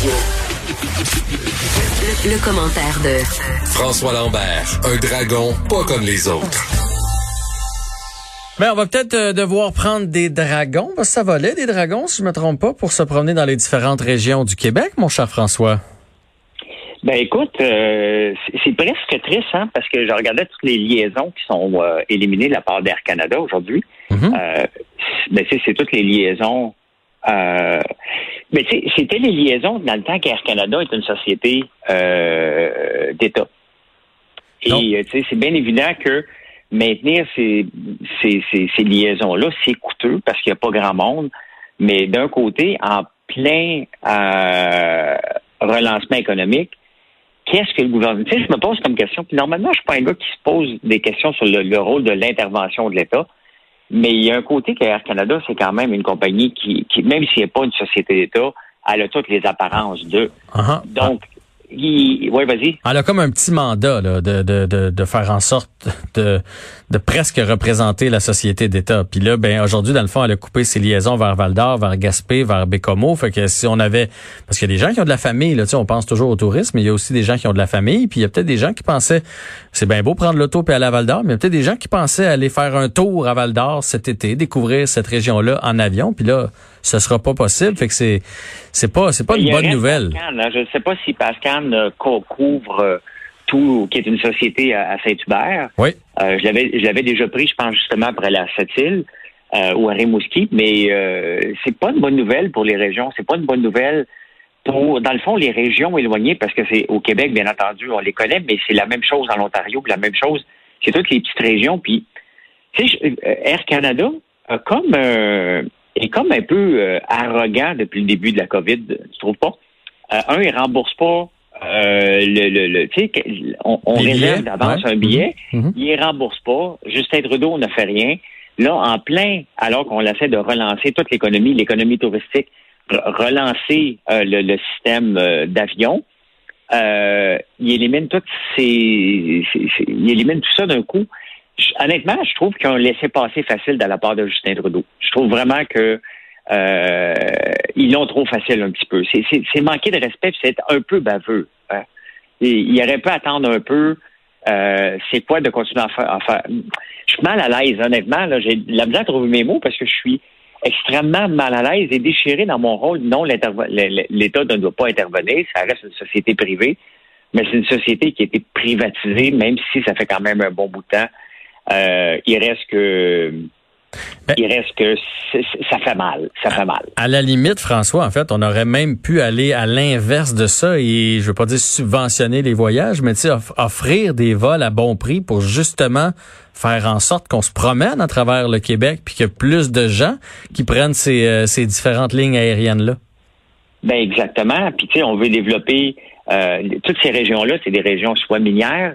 Radio. Le, le commentaire de François Lambert, un dragon pas comme les autres. Mais on va peut-être euh, devoir prendre des dragons, parce que ça volait des dragons, si je me trompe pas, pour se promener dans les différentes régions du Québec, mon cher François. Ben écoute, euh, c'est- presque triste, hein, parce que je regardais toutes les liaisons qui sont euh, éliminées de la part d'Air Canada aujourd'hui. Euh, ben, sais, c'est toutes les liaisons. Mais tu sais, c'était les liaisons dans le temps qu'Air Canada est une société euh, d'État. Et euh, c'est bien évident que maintenir ces, ces, ces, ces liaisons-là, c'est coûteux parce qu'il n'y a pas grand monde. Mais d'un côté, en plein euh, relancement économique, qu'est-ce que le gouvernement... Tu sais, je me pose comme question, puis normalement, je suis pas un gars qui se pose des questions sur le, le rôle de l'intervention de l'État, mais il y a un côté que Air Canada, c'est quand même une compagnie qui, qui même s'il n'est pas une société d'État, elle a toutes les apparences de. Ah, ah. Donc, vas-y. Elle a comme un petit mandat là, de, de, de, faire en sorte de, de presque représenter la société d'État. Puis là, ben aujourd'hui, dans le fond, elle a coupé ses liaisons vers Val d'Or, vers Gaspé, vers Bécomo. Fait que si on avait. Parce qu'il y a des gens qui ont de la famille, là, tu on pense toujours au tourisme, mais il y a aussi des gens qui ont de la famille. Puis il y a peut-être des gens qui pensaient c'est bien beau prendre l'auto puis aller à Val d'Or, mais il y a peut-être des gens qui pensaient aller faire un tour à Val d'Or cet été, découvrir cette région-là en avion. Puis là, ce sera pas possible. Fait que c'est c'est pas c'est pas Il une bonne nouvelle. Pascan, hein. Je ne sais pas si Pascal co- couvre euh, tout, qui est une société à, Saint-Hubert. Oui. Euh, je l'avais je l'avais déjà pris, je pense, justement, après la Sept-Îles euh, ou à Rimouski, mais euh, c'est pas une bonne nouvelle pour les régions. C'est pas une bonne nouvelle pour, dans le fond, les régions éloignées, parce que c'est au Québec, bien entendu, on les connaît, mais c'est la même chose en Ontario, puis la même chose, c'est toutes les petites régions. Puis, tu sais, Air Canada a comme euh, est comme un peu euh, arrogant depuis le début de la COVID, tu trouves pas? Euh, un, il rembourse pas euh, le, le, le- tu sais, on, on réserve d'avance ouais. un billet, Mhm, mhm. il ne rembourse pas. Justin Trudeau ne fait rien. Là, en plein, alors qu'on essaie de relancer toute l'économie, l'économie touristique, re- relancer euh, le, le système euh, d'avion, il élimine toutes ces, ces- ces- il élimine tout ça d'un coup. Honnêtement, je trouve qu'ils ont laissé passer facile de la part de Justin Trudeau. Je trouve vraiment que euh, ils l'ont trop facile un petit peu. C'est- manquer de respect, c'est être un peu baveux. hein. Et il aurait pu attendre un peu. Euh, c'est quoi de continuer à faire, Je suis mal à l'aise, honnêtement. J'ai de la misère à trouver mes mots parce que je suis extrêmement mal à l'aise et déchiré dans mon rôle. Non, l'État ne doit pas intervenir. Ça reste une société privée, mais c'est une société qui a été privatisée, même si ça fait quand même un bon bout de temps. Euh, il reste que Ben- il reste que ça fait mal. Ça fait mal. À la limite, François, en fait, on aurait même pu aller à l'inverse de ça et je veux pas dire subventionner les voyages, mais offrir des vols à bon prix pour justement faire en sorte qu'on se promène à travers le Québec puis qu'il y ait plus de gens qui prennent ces, euh, ces différentes lignes aériennes-là. Ben exactement. Puis tu sais, on veut développer euh, toutes ces régions-là, c'est des régions soit minières.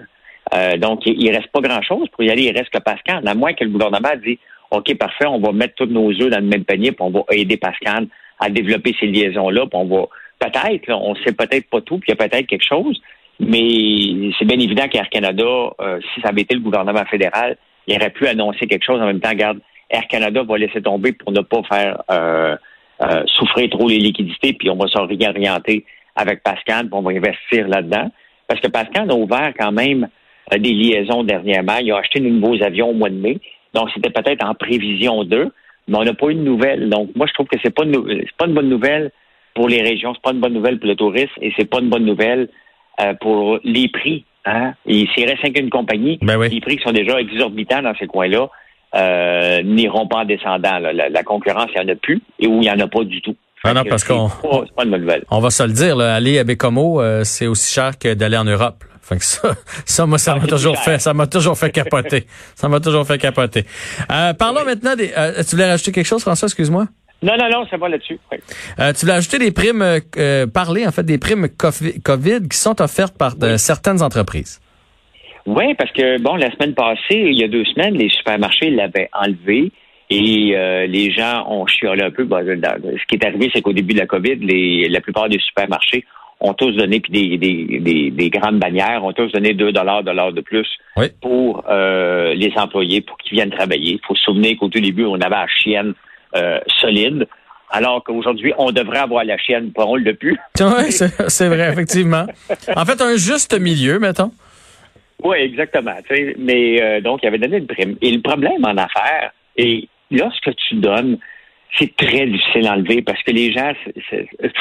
Euh, donc, il, il reste pas grand-chose pour y aller. Il reste que Pascal. À moins que le gouvernement dise OK, parfait, on va mettre tous nos œufs dans le même panier, puis on va aider Pascal à développer ces liaisons-là, puis on va peut-être, on sait peut-être pas tout, puis il y a peut-être quelque chose, mais c'est bien évident qu'Air Canada, euh, si ça avait été le gouvernement fédéral, il aurait pu annoncer quelque chose en même temps. Regarde, Air Canada va laisser tomber pour ne pas faire euh, euh, souffrir trop les liquidités, puis on va se réorienter avec Pascal, puis on va investir là-dedans. Parce que Pascal a ouvert quand même des liaisons dernièrement. Il a acheté de nouveaux avions au mois de mai. Donc, c'était peut-être en prévision d'eux, mais on n'a pas eu de nouvelles. Donc, moi, je trouve que c'est pas, c'est pas une bonne nouvelle pour les régions, c'est pas une bonne nouvelle pour le tourisme et c'est pas une bonne nouvelle euh, pour les prix. Hein? Et s'il reste qu'une compagnie, Ben oui. les prix qui sont déjà exorbitants dans ces coins-là euh, n'iront pas en descendant. là. La, la concurrence, il n'y en a plus et où il n'y en a pas du tout. Ah non, parce qu'on- pas- C'est pas une bonne nouvelle. On va se le dire, là, aller à Bécomo, euh, c'est aussi cher que d'aller en Europe. là. Fait que ça, ça, moi, ça m'a toujours fait, ça m'a toujours fait capoter. ça m'a toujours fait capoter. Euh, parlons maintenant des. euh, tu voulais rajouter quelque chose, François Excuse-moi? Non, non, non, ça va là-dessus. Oui. Euh, tu voulais ajouter des primes, parler en fait des primes Covi- COVID qui sont offertes par de- certaines entreprises. Oui, parce que, bon, la semaine passée, il y a deux semaines, les supermarchés l'avaient enlevé et euh, les gens ont chiolé un peu. Bon, ce qui est arrivé, c'est qu'au début de la COVID, les, la plupart des supermarchés ont tous donné, puis des, des, des, des grandes bannières ont tous donné 2 dollars de plus Oui. pour euh, les employés, pour qu'ils viennent travailler. Il faut se souvenir qu'au tout début, on avait la chienne euh, solide. alors qu'aujourd'hui, on devrait avoir la chienne, pas on le plus. Oui, c'est vrai, effectivement. En fait, un juste milieu, mettons. Oui, exactement. Mais euh, donc, il avait donné une prime. Et le problème en affaires, et lorsque tu donnes, c'est très difficile à enlever parce que les gens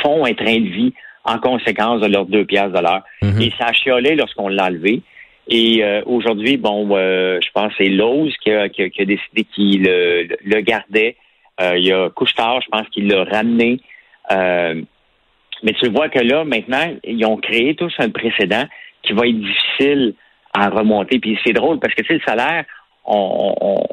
font un train de vie en conséquence de leurs deux piastres de l'heure. Mm-hmm. Et ça a chiolé lorsqu'on l'a enlevé. Et euh, aujourd'hui, bon, euh, je pense que c'est Lowe's qui a, décidé qu'il le, gardait. Euh, il y a Couchetard, je pense qu'il l'a ramené. mais tu vois que là, maintenant, ils ont créé tous un précédent qui va être difficile à remonter. Puis c'est drôle parce que, tu sais, le salaire, on,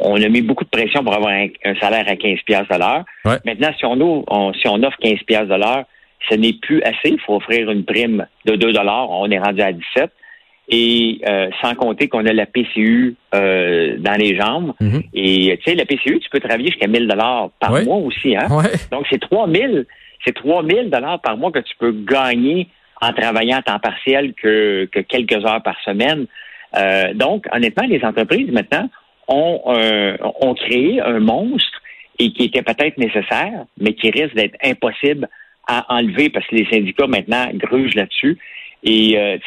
a mis beaucoup de pression pour avoir un, salaire à 15 piastres de l'heure. Maintenant, si on, si on offre 15 piastres de l'heure, ce n'est plus assez. Il faut offrir une prime de 2 dollars. On est rendu à 17 et euh, sans compter qu'on a la PCU euh, dans les jambes. Mhm. Et tu sais, la PCU, tu peux travailler jusqu'à 1000 dollars par mois aussi. Hein? Donc, c'est 3000 c'est 3000 dollars par mois que tu peux gagner en travaillant à temps partiel que, que quelques heures par semaine. Euh, donc, honnêtement, les entreprises maintenant ont, ont créé un monstre et qui était peut-être nécessaire, mais qui risque d'être impossible à enlever parce que les syndicats maintenant grugent là-dessus. Et euh,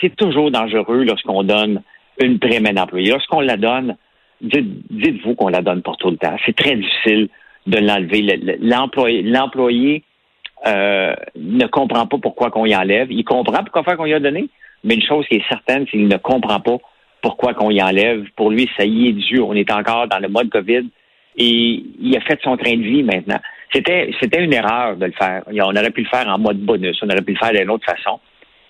c'est toujours dangereux lorsqu'on donne une prime à un employé. Lorsqu'on la donne, dites-vous qu'on la donne pour tout le temps. C'est très difficile de l'enlever. L'employé euh, ne comprend pas pourquoi qu'on y enlève. Il comprend pourquoi qu'on y a donné, mais une chose qui est certaine, c'est qu'il ne comprend pas pourquoi qu'on y enlève. Pour lui, ça y est dû. On est encore dans le mode COVID et il a fait son train de vie maintenant. C'était, c'était une erreur de le faire. On aurait pu le faire en mode bonus. On aurait pu le faire d'une autre façon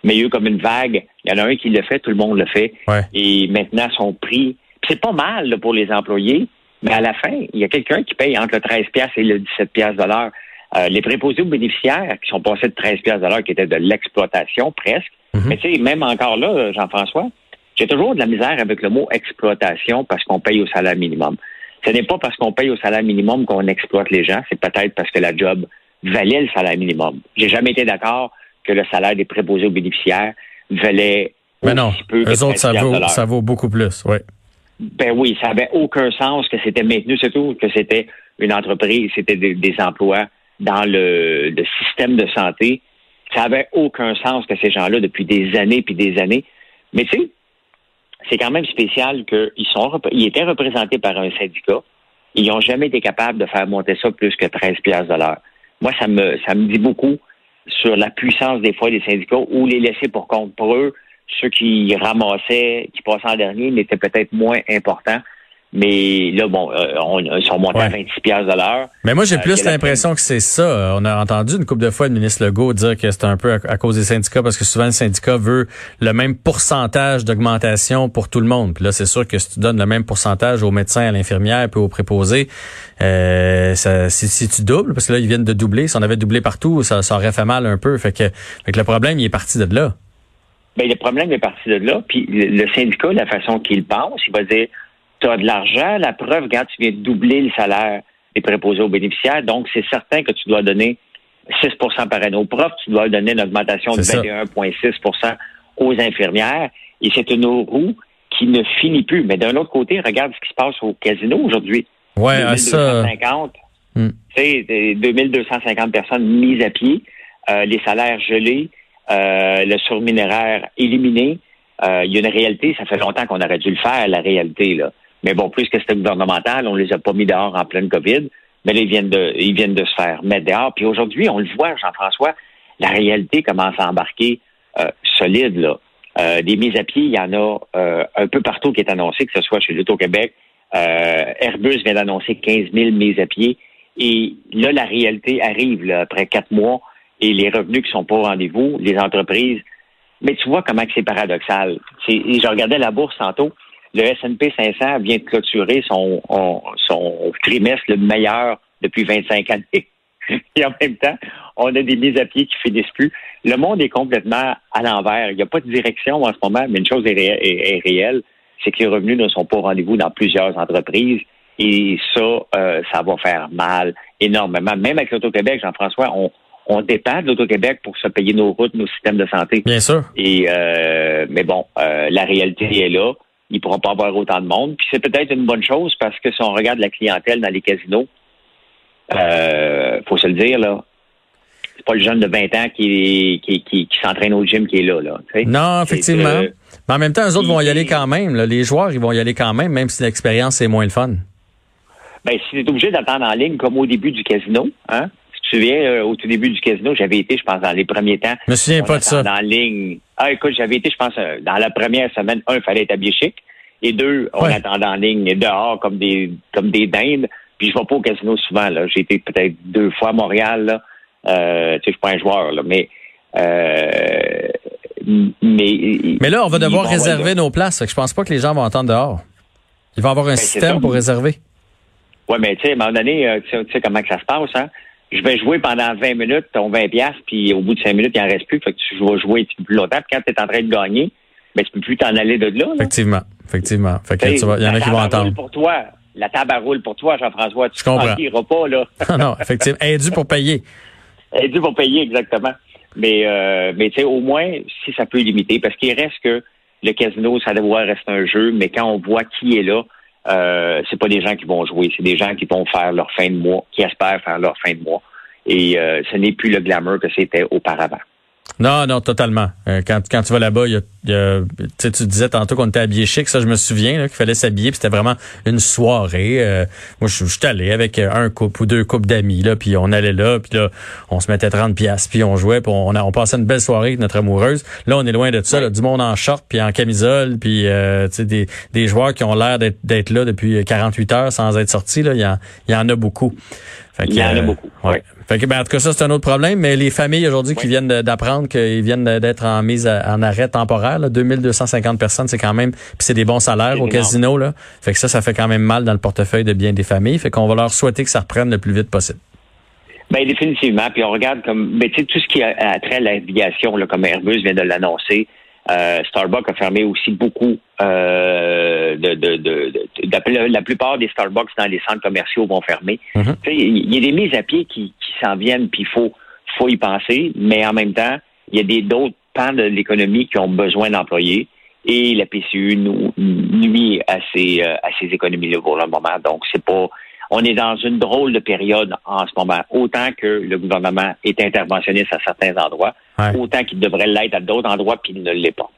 mais il y a eu comme une vague. Il y en a un qui le fait, tout le monde le fait. Et maintenant, son prix, c'est pas mal pour les employés, mais à la fin, il y a quelqu'un qui paye entre le 13 et le 17 de l'heure. Euh, les préposés aux bénéficiaires qui sont passés de 13 de l'heure, qui étaient de l'exploitation presque. Mhm. Mais tu sais, même encore là, Jean-François, j'ai toujours de la misère avec le mot exploitation parce qu'on paye au salaire minimum. Ce n'est pas parce qu'on paye au salaire minimum qu'on exploite les gens, c'est peut-être parce que la job valait le salaire minimum. J'ai jamais été d'accord que le salaire des préposés aux bénéficiaires valait Mais non, peu eux autres, ça vaut, ça vaut beaucoup plus, oui. Ben oui, ça avait aucun sens que c'était maintenu, c'est tout, que c'était une entreprise, c'était des, emplois dans le, système de santé. Ça avait aucun sens que ces gens-là, depuis des années puis des années. Mais tu sais, c'est quand même spécial qu'ils sont, ils étaient représentés par un syndicat. Ils n'ont jamais été capables de faire monter ça plus que 13 piastres de l'heure. Moi, ça me, ça me dit beaucoup sur la puissance des fois des syndicats ou les laisser pour compte pour eux. Ceux qui ramassaient, qui passaient en dernier, n'étaient peut-être moins importants. Mais là, bon, euh, on, ils sont montés à 26 piastres de l'heure. Mais moi, j'ai euh, plus l'impression que c'est ça. On a entendu une couple de fois le ministre Legault dire que c'est un peu à, cause des syndicats parce que souvent le syndicat veut le même pourcentage d'augmentation pour tout le monde. Puis là, c'est sûr que si tu donnes le même pourcentage aux médecins, à l'infirmière puis aux préposés, euh, ça, si, tu doubles, parce que là, ils viennent de doubler. Si on avait doublé partout, ça, ça aurait fait mal un peu. Fait que, fait que le problème, il est parti de là. Bien, le problème est parti de là. Puis le syndicat, la façon qu'il pense, il va dire tu as de l'argent, la preuve, quand tu viens de doubler le salaire des préposés aux bénéficiaires, donc c'est certain que tu dois donner 6% par année aux profs, tu dois donner une augmentation de 21,6% aux infirmières, et c'est une roue qui ne finit plus. Mais d'un autre côté, regarde ce qui se passe au casino aujourd'hui. Ouais, 2250, ça. 2250 personnes mises à pied, euh, les salaires gelés, euh, le surminéraire éliminé. Euh, il y a une réalité, ça fait longtemps qu'on aurait dû le faire, la réalité. là. Mais bon, plus que c'était gouvernemental, on les a pas mis dehors en pleine COVID. Mais là, ils viennent de, ils viennent de se faire mettre dehors. Puis aujourd'hui, on le voit, Jean-François, la réalité commence à embarquer euh, solide. Là. Euh, des mises à pied, il y en a euh, un peu partout qui est annoncé, que ce soit chez l'Auto-Québec. Airbus vient d'annoncer 15 000 mises à pied. Et là, la réalité arrive là, après quatre mois et les revenus qui sont pas au rendez-vous, les entreprises. Mais tu vois comment c'est paradoxal. Je regardais la bourse tantôt le S&P 500 vient de clôturer son, son trimestre le meilleur depuis 25 années. Et en même temps, on a des mises à pied qui finissent plus. Le monde est complètement à l'envers. Il n'y a pas de direction en ce moment, mais une chose est, réelle, c'est que les revenus ne sont pas au rendez-vous dans plusieurs entreprises. Et ça, euh, ça va faire mal énormément. Même avec l'Auto-Québec, Jean-François, on, on dépend de l'Auto-Québec pour se payer nos routes, nos systèmes de santé. Bien sûr. Et euh, mais bon, euh, la réalité est là ils ne pourront pas avoir autant de monde. Puis c'est peut-être une bonne chose parce que si on regarde la clientèle dans les casinos, euh, faut se le dire, là. C'est pas le jeune de 20 ans qui, qui, qui, s'entraîne au gym qui est là. là non, effectivement. Mais en même temps, eux autres vont y aller quand même. Les joueurs, ils vont y aller quand même, même si l'expérience est moins le fun. Ben, si tu es obligé d'attendre en ligne comme au début du casino, hein? Si tu te souviens, euh, au tout début du casino, j'avais été, je pense, dans les premiers temps. Je me souviens pas de ça. En ligne. Ah, écoute, j'avais été, je pense, euh, dans la première semaine, un, il fallait être habillé chic. Et deux, on attendait en ligne dehors comme des comme des dindes. Puis je vais pas au casino souvent. Là. J'ai été peut-être deux fois à Montréal. Là. Euh, tu sais, je suis pas un joueur, là, mais euh, mais, mais là, on va devoir réserver nos places. Je pense pas que les gens vont entendre dehors. Il va y avoir un ben, système pour réserver. Oui, mais tu sais, à un moment donné, euh, tu sais comment que ça se passe, hein? Je vais jouer pendant 20 minutes, ton 20 pièces, puis au bout de 5 minutes, il en reste plus. Fait que tu vas jouer plus longtemps. Puis quand tu es en train de gagner, mais ben, tu peux plus t'en aller de là, Effectivement. Effectivement. Fait que tu il y en a qui vont entendre. pour toi. La table roule pour toi, Jean-François. Tu ne pas, là. non, non, effectivement. Elle est due pour payer. Elle est due pour payer, exactement. Mais, euh, mais tu sais, au moins, si ça peut limiter, parce qu'il reste que le casino, ça doit rester un jeu, mais quand on voit qui est là, euh, c'est pas des gens qui vont jouer, c'est des gens qui vont faire leur fin de mois, qui espèrent faire leur fin de mois. Et euh, ce n'est plus le glamour que c'était auparavant. Non, non, totalement. Euh, quand, quand tu vas là-bas, il y a, tu disais tantôt qu'on était habillé chic, ça je me souviens qu'il fallait s'habiller, puis c'était vraiment une soirée. Euh, moi, je suis allé avec un couple ou deux couples d'amis, là, puis on allait là, puis là, on se mettait 30 pièces, puis on jouait, puis on, on passait une belle soirée avec notre amoureuse. Là, on est loin de ça, du monde en short, puis en camisole, puis euh, des, des joueurs qui ont l'air d'être là depuis 48 heures sans être sortis. Là, il y, en, y en a beaucoup. Il y en a beaucoup. Ouais. Fait que, ben, en tout cas, ça, c'est un autre problème. Mais les familles aujourd'hui qui viennent d'apprendre qu'ils viennent d'être en mise en arrêt temporaire, là, 2250 personnes, c'est quand même, puis c'est des bons salaires au casino, là. Fait que ça, ça fait quand même mal dans le portefeuille de bien des familles. Fait qu'on va leur souhaiter que ça reprenne le plus vite possible. Ben définitivement. Puis on regarde comme, ben, tu sais, tout ce qui a trait à l'aviation, comme Airbus vient de l'annoncer. Euh, Starbucks a fermé aussi beaucoup euh, de, de, de, la plupart des Starbucks dans les centres commerciaux vont fermer. Mhm. Il y a des mises à pied qui, qui s'en viennent, puis il faut, faut y penser, mais en même temps, il y a des d'autres pans de l'économie qui ont besoin d'employés et la PCU nous, nuit à ces, euh, à ces économies-là pour le moment. Donc, c'est pas on est dans une drôle de période en ce moment. Autant que le gouvernement est interventionniste à certains endroits, autant qu'il devrait l'être à d'autres endroits, puis il ne l'est pas.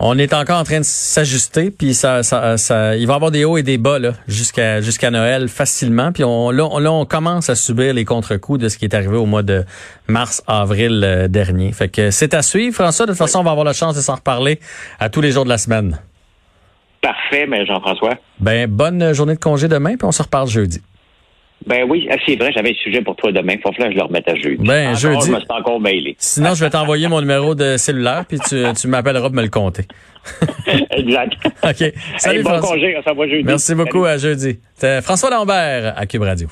On est encore en train de s'ajuster, puis ça, ça, ça, il va y avoir des hauts et des bas là jusqu'à jusqu'à Noël facilement. Puis on, là, on, commence à subir les contre-coups de ce qui est arrivé au mois de mars, avril euh, dernier. Fait que c'est à suivre, François. De toute façon, on va avoir la chance de s'en reparler à tous les jours de la semaine. Parfait, mais Jean-François. Ben bonne journée de congé demain, puis on se reparle jeudi. Ben oui, ah, c'est vrai, j'avais un sujet pour toi demain. Faut que je le remette à jeudi. Ben, jeudi. Je me suis encore. Sinon, je vais t'envoyer mon numéro de cellulaire, puis tu, tu m'appelleras pour me le compter. exact. OK. Salut, bon congé, ça va jeudi. Merci beaucoup, à jeudi. François Lambert, à Cube Radio.